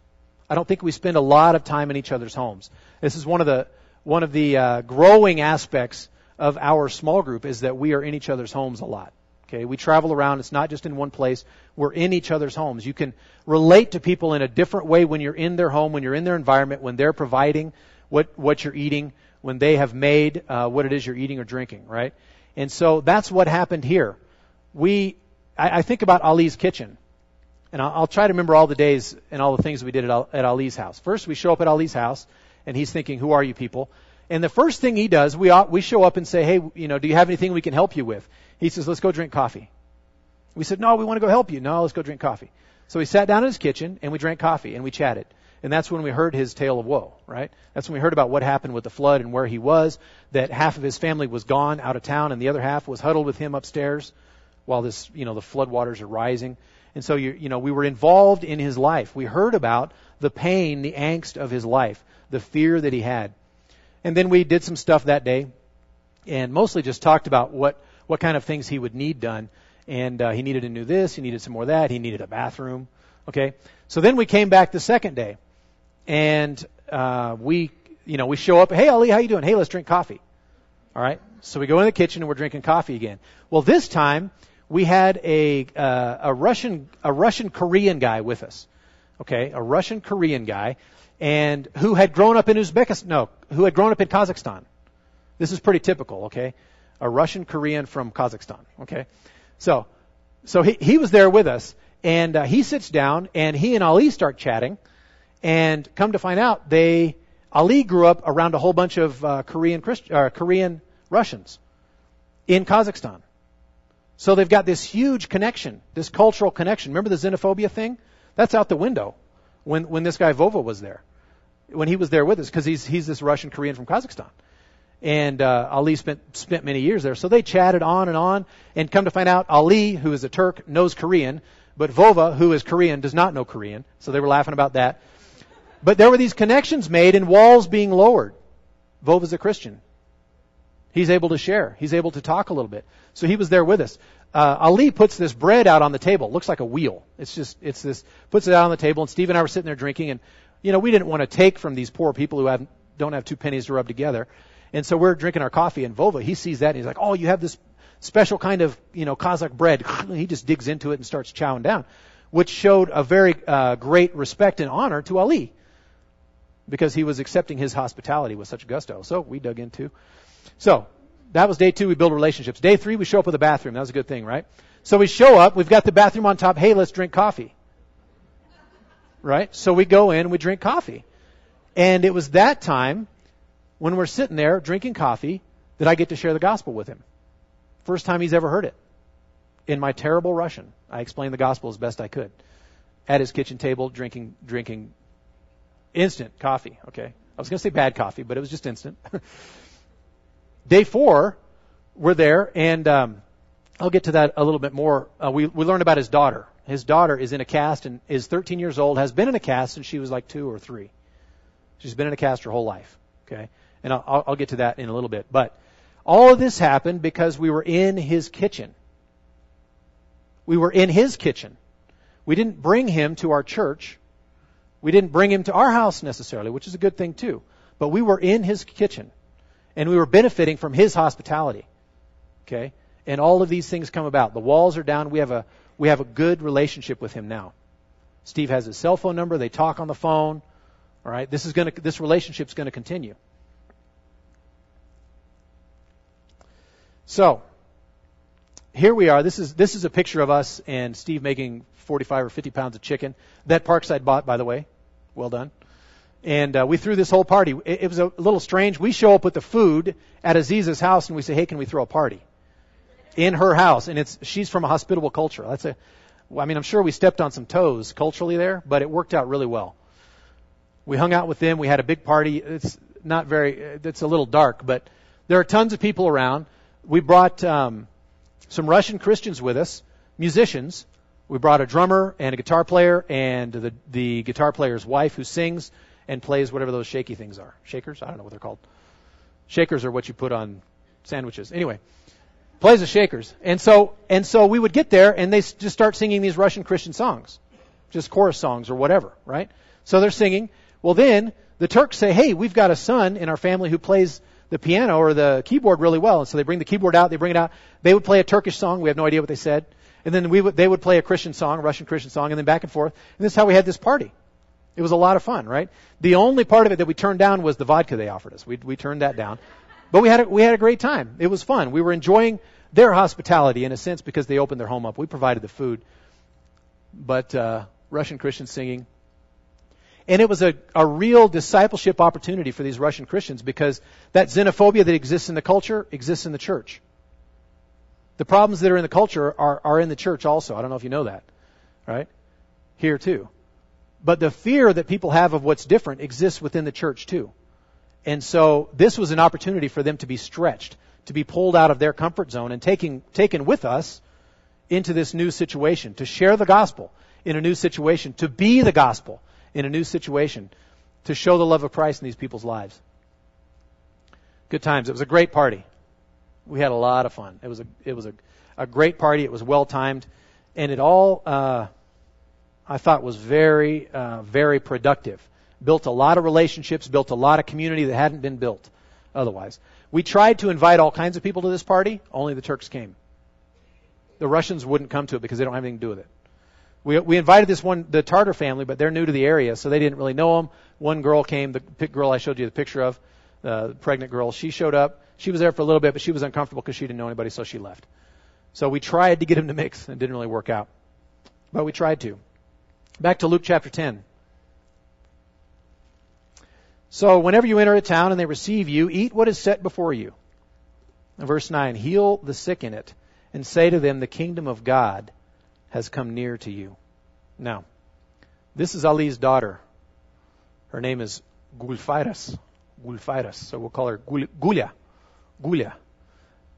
I don't think we spend a lot of time in each other's homes. This is one of the one of the uh, growing aspects of our small group is that we are in each other's homes a lot. Okay, we travel around. It's not just in one place. We're in each other's homes. You can relate to people in a different way when you're in their home, when you're in their environment, when they're providing what what you're eating, when they have made uh, what it is you're eating or drinking, right? And so that's what happened here we, I, I think about Ali's kitchen. And I'll, I'll, try to remember all the days and all the things we did at, at Ali's house. First, we show up at Ali's house, and he's thinking, "Who are you people?" And the first thing he does, we we show up and say, "Hey, you know, do you have anything we can help you with?" He says, "Let's go drink coffee." We said, "No, we want to go help you." No, let's go drink coffee. So we sat down in his kitchen and we drank coffee and we chatted. And that's when we heard his tale of woe, right? That's when we heard about what happened with the flood and where he was, that half of his family was gone out of town and the other half was huddled with him upstairs while this, you know, the floodwaters are rising. And so, you, you know, we were involved in his life. We heard about the pain, the angst of his life, the fear that he had. And then we did some stuff that day and mostly just talked about what, what kind of things he would need done. And uh, he needed a new this, he needed some more that, he needed a bathroom. Okay? So then we came back the second day and uh, we, you know, we show up, hey, Ali, how you doing? Hey, let's drink coffee. All right? So we go in the kitchen and we're drinking coffee again. Well, this time we had a uh, a Russian a Russian Korean guy with us. Okay, a Russian Korean guy, and who had grown up in Uzbekistan. No, who had grown up in Kazakhstan. This is pretty typical. Okay, a Russian Korean from Kazakhstan. Okay, so so he he was there with us, and uh, he sits down and he and Ali start chatting, and come to find out they Ali grew up around a whole bunch of uh, Korean Christ, uh, Korean Russians in Kazakhstan. So they've got this huge connection, this cultural connection. Remember the xenophobia thing? That's out the window when when this guy Vova was there, when he was there with us, because he's he's this Russian Korean from Kazakhstan, and uh, Ali spent spent many years there. So they chatted on and on, and come to find out, Ali, who is a Turk, knows Korean, but Vova, who is Korean, does not know Korean. So they were laughing about that. But there were these connections made and walls being lowered. Vova's a Christian. He's able to share. He's able to talk a little bit. So he was there with us. Uh, Ali puts this bread out on the table. It looks like a wheel. It's just, it's this, puts it out on the table, and Steve and I were sitting there drinking, and, you know, we didn't want to take from these poor people who have, don't have two pennies to rub together. And so we're drinking our coffee, and Vova, he sees that, and he's like, oh, you have this special kind of, you know, Kazakh bread. he just digs into it and starts chowing down, which showed a very uh, great respect and honor to Ali because he was accepting his hospitality with such gusto. So we dug into. So that was day two. We build relationships. Day three, we show up with a bathroom. That was a good thing, right? So we show up. We've got the bathroom on top. Hey, let's drink coffee. Right? So we go in. We drink coffee. And it was that time when we're sitting there drinking coffee that I get to share the gospel with him. First time he's ever heard it. In my terrible Russian, I explained the gospel as best I could. At his kitchen table, drinking drinking instant coffee. Okay, I was going to say bad coffee, but it was just instant. Day four, we're there, and um, I'll get to that a little bit more. Uh, we we learned about his daughter. His daughter is in a cast and is 13 years old. Has been in a cast since she was like two or three. She's been in a cast her whole life. Okay, and I'll, I'll get to that in a little bit. But all of this happened because we were in his kitchen. We were in his kitchen. We didn't bring him to our church. We didn't bring him to our house necessarily, which is a good thing too. But we were in his kitchen and we were benefiting from his hospitality. Okay? And all of these things come about. The walls are down. We have a we have a good relationship with him now. Steve has his cell phone number. They talk on the phone. All right? This is going to this relationship's going to continue. So, here we are. This is this is a picture of us and Steve making 45 or 50 pounds of chicken that Parkside bought, by the way. Well done and uh, we threw this whole party. It, it was a little strange. We show up with the food at Aziza's house, and we say, "Hey, can we throw a party?" In her house, and it's she's from a hospitable culture. That's a, I mean, I'm sure we stepped on some toes culturally there, but it worked out really well. We hung out with them. We had a big party. It's not very. It's a little dark, but there are tons of people around. We brought um, some Russian Christians with us, musicians. We brought a drummer and a guitar player and the the guitar player's wife who sings and plays whatever those shaky things are. Shakers? I don't know what they're called. Shakers are what you put on sandwiches. Anyway, plays the shakers. And so, and so we would get there and they just start singing these Russian Christian songs. Just chorus songs or whatever, right? So they're singing. Well then, the Turks say, hey, we've got a son in our family who plays the piano or the keyboard really well. And so they bring the keyboard out, they bring it out. They would play a Turkish song. We have no idea what they said. And then we would, they would play a Christian song, a Russian Christian song, and then back and forth. And this is how we had this party. It was a lot of fun, right? The only part of it that we turned down was the vodka they offered us. We, we turned that down. But we had, a, we had a great time. It was fun. We were enjoying their hospitality in a sense because they opened their home up. We provided the food. But uh, Russian Christians singing. And it was a, a real discipleship opportunity for these Russian Christians because that xenophobia that exists in the culture exists in the church. The problems that are in the culture are, are in the church also. I don't know if you know that. Right? Here too. But the fear that people have of what's different exists within the church too. And so this was an opportunity for them to be stretched, to be pulled out of their comfort zone and taken, taken with us into this new situation, to share the gospel in a new situation, to be the gospel in a new situation, to show the love of Christ in these people's lives. Good times. It was a great party. We had a lot of fun. It was a, it was a, a great party. It was well timed. And it all, uh, I thought was very, uh, very productive. Built a lot of relationships, built a lot of community that hadn't been built otherwise. We tried to invite all kinds of people to this party, only the Turks came. The Russians wouldn't come to it because they don't have anything to do with it. We, we invited this one, the Tartar family, but they're new to the area, so they didn't really know them. One girl came, the girl I showed you the picture of, uh, the pregnant girl. She showed up. She was there for a little bit, but she was uncomfortable because she didn't know anybody, so she left. So we tried to get him to mix, and it didn't really work out. But we tried to. Back to Luke chapter 10. So whenever you enter a town and they receive you, eat what is set before you. verse 9, heal the sick in it and say to them, the kingdom of God has come near to you. Now, this is Ali's daughter. Her name is Gulfiras. Gulfiras. So we'll call her Gulia. Gulia.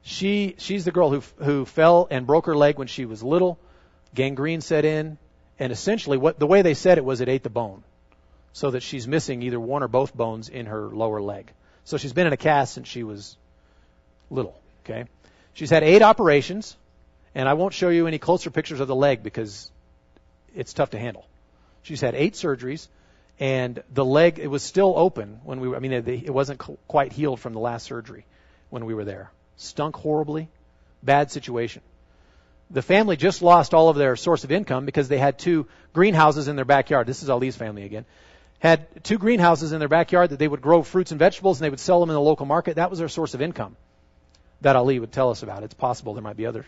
She, she's the girl who, who fell and broke her leg when she was little. Gangrene set in. And essentially what, the way they said it was it ate the bone. So that she's missing either one or both bones in her lower leg. So she's been in a cast since she was little. Okay. She's had eight operations. And I won't show you any closer pictures of the leg because it's tough to handle. She's had eight surgeries, and the leg it was still open when we. Were, I mean, it, it wasn't quite healed from the last surgery when we were there. Stunk horribly, bad situation. The family just lost all of their source of income because they had two greenhouses in their backyard. This is Ali's family again. Had two greenhouses in their backyard that they would grow fruits and vegetables and they would sell them in the local market. That was their source of income that Ali would tell us about. It's possible there might be other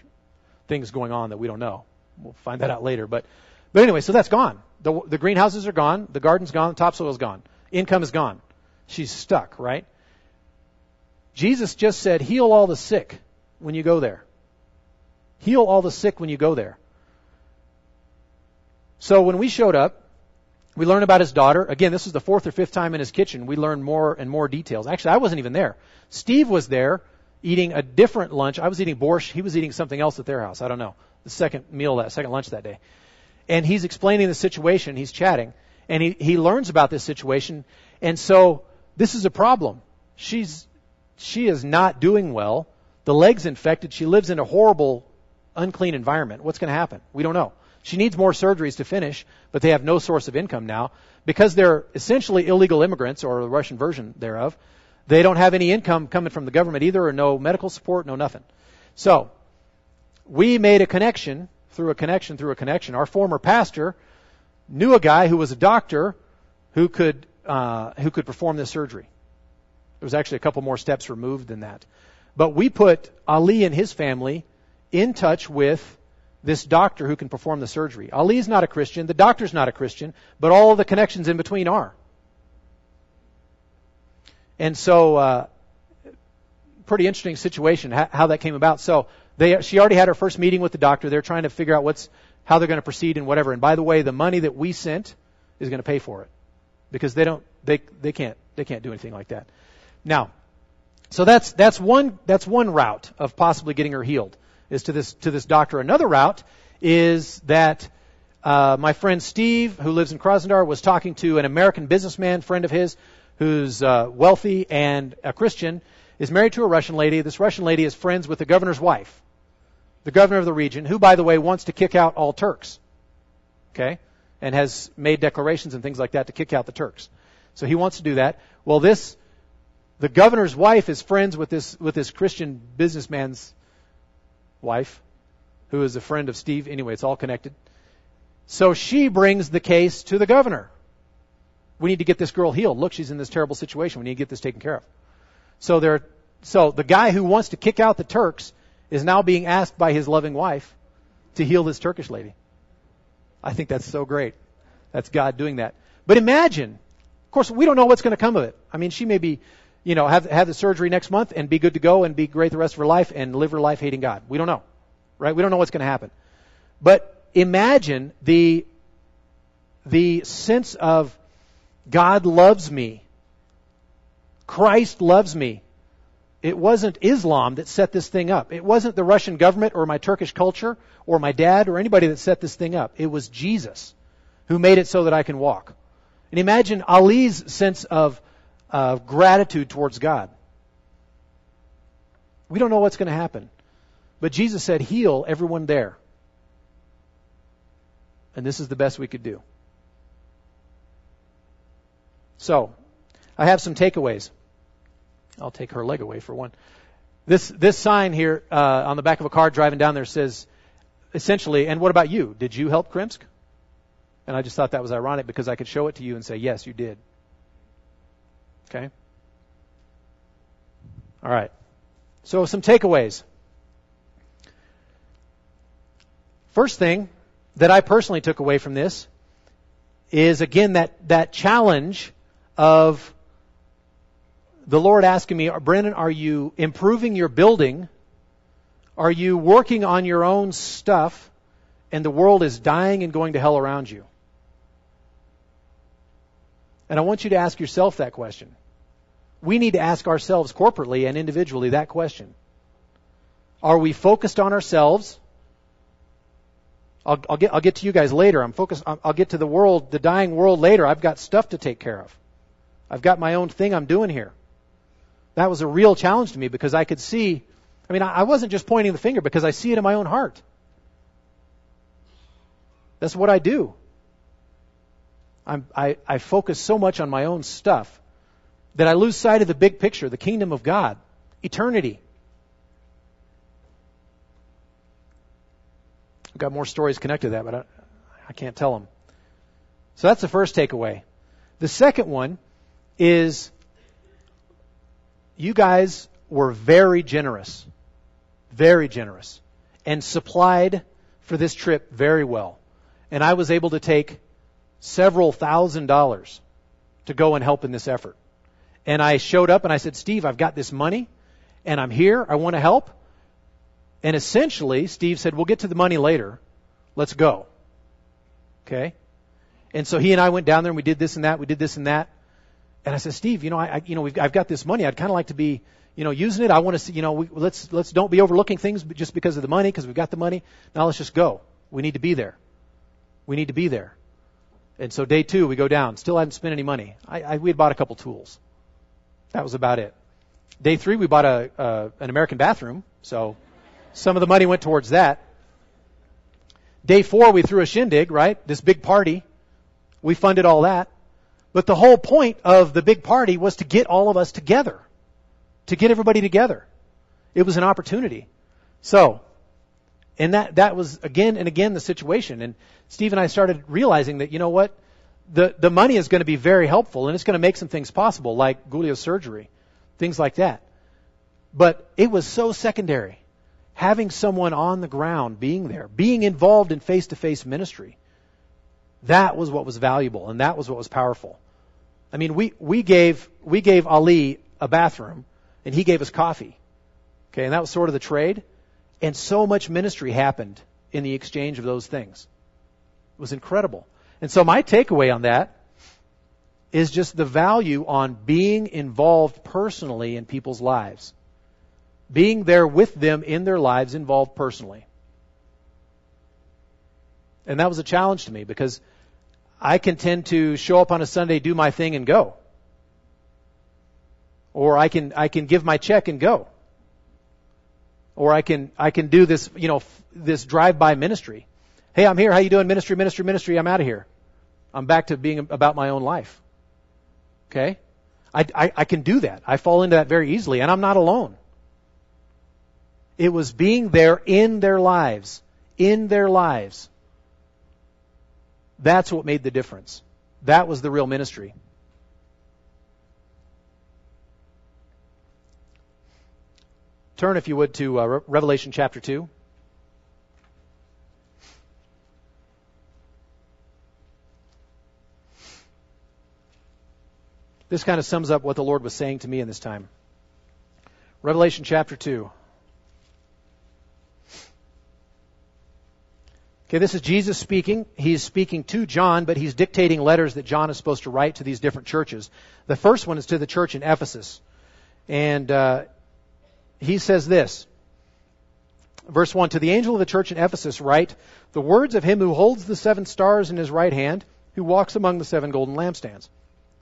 things going on that we don't know. We'll find that out later. But, but anyway, so that's gone. The, the greenhouses are gone. The garden's gone. The topsoil is gone. Income is gone. She's stuck, right? Jesus just said, heal all the sick when you go there. Heal all the sick when you go there. So when we showed up, we learned about his daughter. Again, this is the fourth or fifth time in his kitchen. We learned more and more details. Actually, I wasn't even there. Steve was there eating a different lunch. I was eating borscht. He was eating something else at their house. I don't know. The second meal that second lunch that day. And he's explaining the situation. He's chatting. And he, he learns about this situation. And so this is a problem. She's, she is not doing well. The leg's infected. She lives in a horrible, unclean environment. What's going to happen? We don't know. She needs more surgeries to finish, but they have no source of income now. Because they're essentially illegal immigrants, or the Russian version thereof, they don't have any income coming from the government either, or no medical support, no nothing. So, we made a connection through a connection through a connection. Our former pastor knew a guy who was a doctor who could uh, who could perform this surgery. There was actually a couple more steps removed than that. But we put Ali and his family in touch with this doctor who can perform the surgery. Ali's not a Christian, the doctor's not a Christian, but all the connections in between are. And so, uh, pretty interesting situation how, how, that came about. So they, she already had her first meeting with the doctor. They're trying to figure out what's how they're going to proceed and whatever. And by the way, the money that we sent is going to pay for it because they don't they they can't they can't do anything like that. Now, so that's that's one that's one route of possibly getting her healed is to this to this doctor. Another route is that uh, my friend Steve, who lives in Krasnodar, was talking to an American businessman friend of his who's uh, wealthy and a Christian, is married to a Russian lady. This Russian lady is friends with the governor's wife, the governor of the region, who, by the way, wants to kick out all Turks. Okay? And has made declarations and things like that to kick out the Turks. So he wants to do that. Well, this, the governor's wife is friends with this, with this Christian businessman's wife, who is a friend of Steve. Anyway, it's all connected. So she brings the case to the governor we need to get this girl healed. Look, she's in this terrible situation. We need to get this taken care of. So there, so the guy who wants to kick out the Turks is now being asked by his loving wife to heal this Turkish lady. I think that's so great. That's God doing that. But imagine, of course, we don't know what's going to come of it. I mean, she may be, you know, have, have the surgery next month and be good to go and be great the rest of her life and live her life hating God. We don't know. Right? We don't know what's going to happen. But imagine the, the sense of God loves me. Christ loves me. It wasn't Islam that set this thing up. It wasn't the Russian government or my Turkish culture or my dad or anybody that set this thing up. It was Jesus who made it so that I can walk. And imagine Ali's sense of uh, gratitude towards God. We don't know what's going to happen. But Jesus said, heal everyone there. And this is the best we could do. So, I have some takeaways. I'll take her leg away for one. This this sign here uh, on the back of a car driving down there says essentially, and what about you? Did you help Krymsk? And I just thought that was ironic because I could show it to you and say, yes, you did. Okay? All right. So some takeaways. First thing that I personally took away from this is again that, that challenge of the Lord asking me, Brennan, are you improving your building? Are you working on your own stuff and the world is dying and going to hell around you? And I want you to ask yourself that question. We need to ask ourselves corporately and individually that question. Are we focused on ourselves? I'll, I'll, get, I'll get to you guys later. I'm focused, I'll, get to the world, the dying world later. I've got stuff to take care of. I've got my own thing I'm doing here. That was a real challenge to me because I could see, I mean, I wasn't just pointing the finger because I see it in my own heart. That's what I do. I'm, I, I focus so much on my own stuff that I lose sight of the big picture, the kingdom of God, eternity. I've got more stories connected to that, but I, I can't tell them. So that's the first takeaway. The second one is you guys were very generous, very generous, and supplied for this trip very well. And I was able to take several thousand dollars to go and help in this effort. And I showed up and I said, Steve, I've got this money and I'm here. I want to help. And essentially, Steve said, we'll get to the money later. Let's go. Okay? And so he and I went down there and we did this and that. We did this and that. And I said, Steve, you know, I, you know, we've, I've got this money. I'd kind of like to be, you know, using it. I want to see, you know, we, let's, let's don't be overlooking things just because of the money, because we've got the money. Now let's just go. We need to be there. We need to be there. And so day two, we go down. Still hadn't spent any money. I, I, we had bought a couple tools. That was about it. Day three, we bought a, uh, an American bathroom. So some of the money went towards that. Day four, we threw a shindig, right? This big party. We funded all that. But the whole point of the big party was to get all of us together. To get everybody together. It was an opportunity. So, and that, that was again and again the situation. And Steve and I started realizing that, you know what? The, the money is going to be very helpful and it's going to make some things possible, like surgery, things like that. But it was so secondary. Having someone on the ground, being there, being involved in face to face ministry. That was what was valuable and that was what was powerful. I mean, we, we gave, we gave Ali a bathroom and he gave us coffee. Okay, and that was sort of the trade. And so much ministry happened in the exchange of those things. It was incredible. And so my takeaway on that is just the value on being involved personally in people's lives. Being there with them in their lives involved personally. And that was a challenge to me because I can tend to show up on a Sunday, do my thing and go. Or I can, I can give my check and go. Or I can, I can do this, you know, this drive-by ministry. Hey, I'm here. How you doing? Ministry, ministry, ministry. I'm out of here. I'm back to being about my own life. Okay? I, I, I can do that. I fall into that very easily, and I'm not alone. It was being there in their lives, in their lives, that's what made the difference. That was the real ministry. Turn, if you would, to uh, Revelation chapter 2. This kind of sums up what the Lord was saying to me in this time. Revelation chapter 2. Okay, this is Jesus speaking. He's speaking to John, but he's dictating letters that John is supposed to write to these different churches. The first one is to the church in Ephesus. And uh, he says this. Verse 1 To the angel of the church in Ephesus, write, The words of him who holds the seven stars in his right hand, who walks among the seven golden lampstands.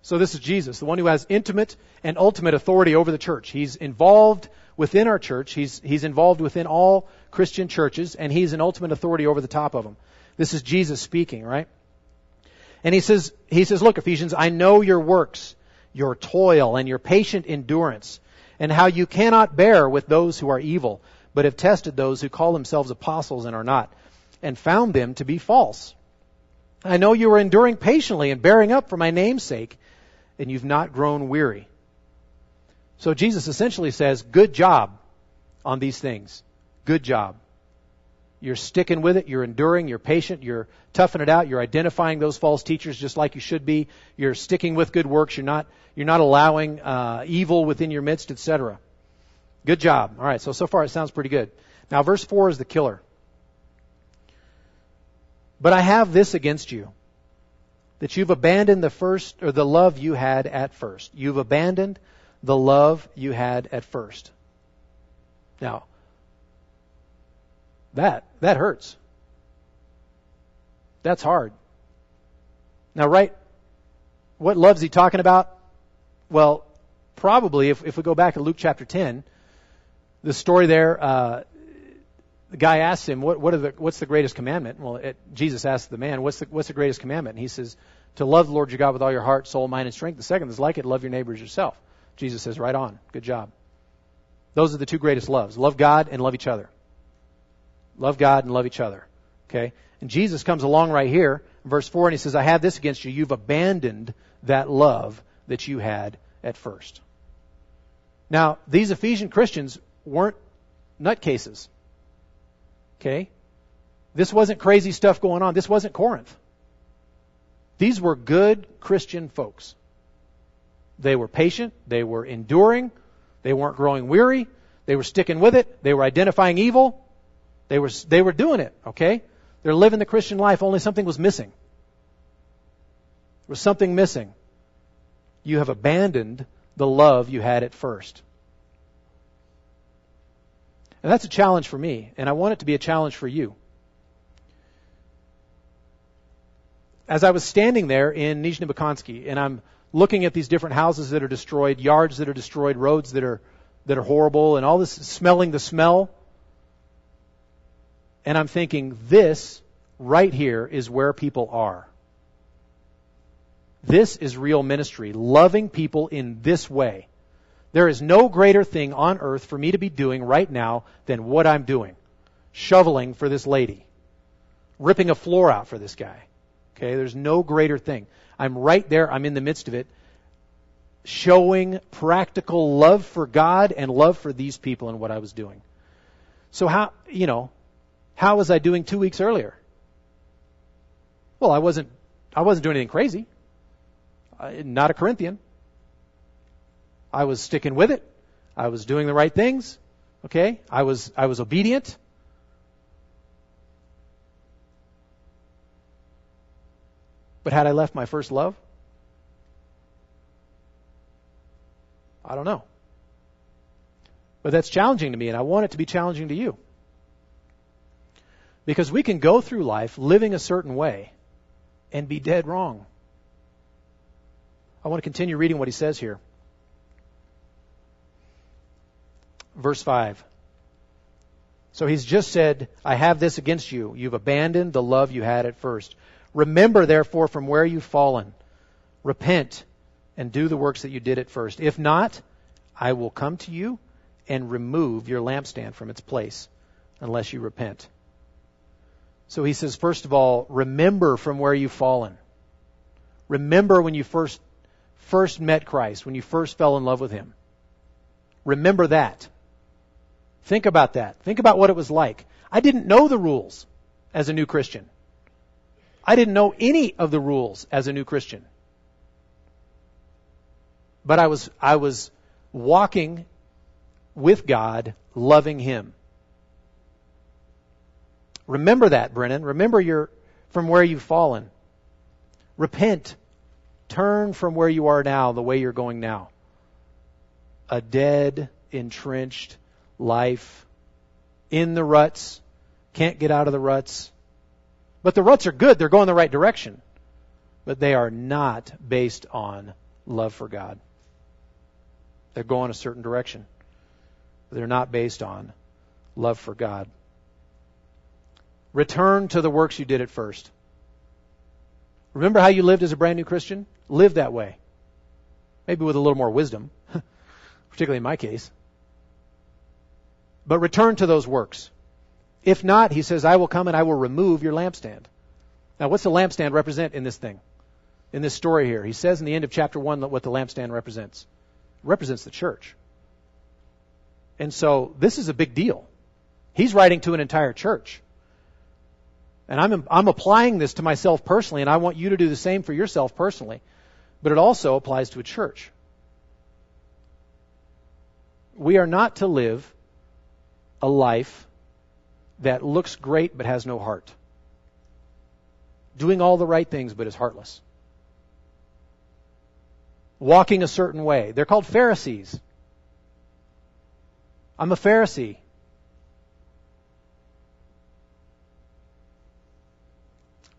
So this is Jesus, the one who has intimate and ultimate authority over the church. He's involved within our church. He's, he's involved within all Christian churches, and he's an ultimate authority over the top of them. This is Jesus speaking, right? And he says, he says, look, Ephesians, I know your works, your toil, and your patient endurance, and how you cannot bear with those who are evil, but have tested those who call themselves apostles and are not, and found them to be false. I know you are enduring patiently and bearing up for my name's sake, and you've not grown weary. So Jesus essentially says, good job on these things. Good job. You're sticking with it. You're enduring. You're patient. You're toughing it out. You're identifying those false teachers just like you should be. You're sticking with good works. You're not, you're not allowing uh, evil within your midst, etc. Good job. All right. So, so far it sounds pretty good. Now, verse 4 is the killer. But I have this against you that you've abandoned the first, or the love you had at first. You've abandoned the love you had at first. Now, that, that hurts. That's hard. Now, right, what love's he talking about? Well, probably if, if we go back to Luke chapter 10, the story there, uh, the guy asks him, what, what the, what's the greatest commandment? Well, it, Jesus asks the man, what's the, what's the greatest commandment? And he says, to love the Lord your God with all your heart, soul, mind, and strength. The second is like it, love your neighbors yourself. Jesus says, right on. Good job. Those are the two greatest loves. Love God and love each other. Love God and love each other. Okay? And Jesus comes along right here, verse 4, and he says, I have this against you. You've abandoned that love that you had at first. Now, these Ephesian Christians weren't nutcases. Okay? This wasn't crazy stuff going on. This wasn't Corinth. These were good Christian folks. They were patient. They were enduring. They weren't growing weary. They were sticking with it. They were identifying evil. They were, they were doing it, okay? They're living the Christian life, only something was missing. There was something missing. You have abandoned the love you had at first. And that's a challenge for me, and I want it to be a challenge for you. As I was standing there in Nizhny and I'm looking at these different houses that are destroyed, yards that are destroyed, roads that are that are horrible, and all this smelling the smell and I'm thinking, this right here is where people are. This is real ministry, loving people in this way. There is no greater thing on earth for me to be doing right now than what I'm doing. Shoveling for this lady. Ripping a floor out for this guy. Okay, there's no greater thing. I'm right there, I'm in the midst of it, showing practical love for God and love for these people and what I was doing. So how, you know, how was I doing two weeks earlier? Well, I wasn't, I wasn't doing anything crazy. I, not a Corinthian. I was sticking with it. I was doing the right things. Okay? I was, I was obedient. But had I left my first love? I don't know. But that's challenging to me, and I want it to be challenging to you. Because we can go through life living a certain way and be dead wrong. I want to continue reading what he says here. Verse 5. So he's just said, I have this against you. You've abandoned the love you had at first. Remember, therefore, from where you've fallen. Repent and do the works that you did at first. If not, I will come to you and remove your lampstand from its place unless you repent. So he says, first of all, remember from where you've fallen. Remember when you first, first met Christ, when you first fell in love with Him. Remember that. Think about that. Think about what it was like. I didn't know the rules as a new Christian. I didn't know any of the rules as a new Christian. But I was, I was walking with God, loving Him. Remember that, Brennan. Remember your, from where you've fallen. Repent. Turn from where you are now, the way you're going now. A dead, entrenched life in the ruts. Can't get out of the ruts. But the ruts are good. They're going the right direction. But they are not based on love for God. They're going a certain direction. They're not based on love for God. Return to the works you did at first. Remember how you lived as a brand new Christian? Live that way. Maybe with a little more wisdom. particularly in my case. But return to those works. If not, he says, I will come and I will remove your lampstand. Now, what's the lampstand represent in this thing? In this story here? He says in the end of chapter 1 what the lampstand represents. It represents the church. And so this is a big deal. He's writing to an entire church. And I'm, I'm applying this to myself personally, and I want you to do the same for yourself personally. But it also applies to a church. We are not to live a life that looks great but has no heart. Doing all the right things but is heartless. Walking a certain way. They're called Pharisees. I'm a Pharisee.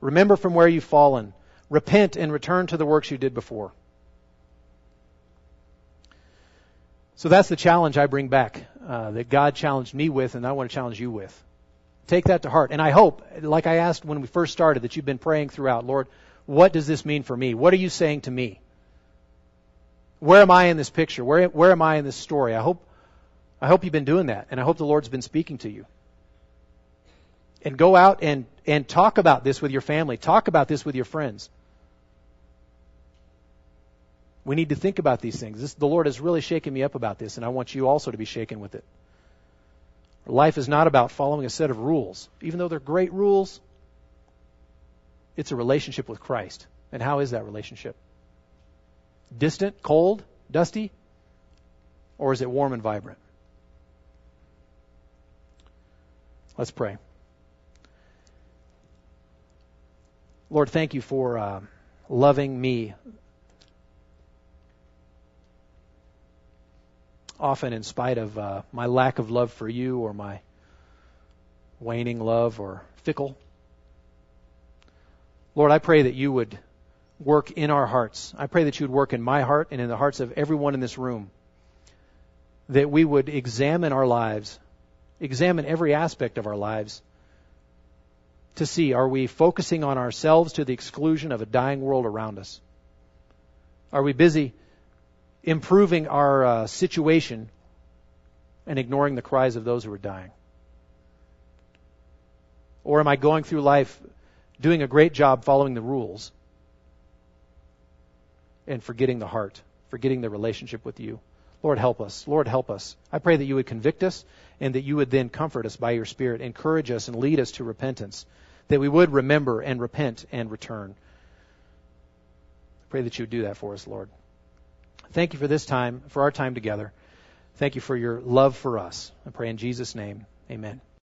Remember from where you've fallen. Repent and return to the works you did before. So that's the challenge I bring back uh, that God challenged me with, and I want to challenge you with. Take that to heart. And I hope, like I asked when we first started, that you've been praying throughout, Lord, what does this mean for me? What are you saying to me? Where am I in this picture? Where, where am I in this story? I hope, I hope you've been doing that, and I hope the Lord's been speaking to you. And go out and, and talk about this with your family. Talk about this with your friends. We need to think about these things. This, the Lord has really shaken me up about this, and I want you also to be shaken with it. Life is not about following a set of rules. Even though they're great rules, it's a relationship with Christ. And how is that relationship? Distant, cold, dusty? Or is it warm and vibrant? Let's pray. Lord, thank you for uh, loving me often in spite of uh, my lack of love for you or my waning love or fickle. Lord, I pray that you would work in our hearts. I pray that you would work in my heart and in the hearts of everyone in this room. That we would examine our lives, examine every aspect of our lives to see are we focusing on ourselves to the exclusion of a dying world around us? Are we busy improving our uh, situation and ignoring the cries of those who are dying? Or am I going through life doing a great job following the rules and forgetting the heart, forgetting the relationship with you? Lord, help us. Lord, help us. I pray that you would convict us and that you would then comfort us by your Spirit, encourage us and lead us to repentance, that we would remember and repent and return. I pray that you would do that for us, Lord. Thank you for this time, for our time together. Thank you for your love for us. I pray in Jesus' name. Amen.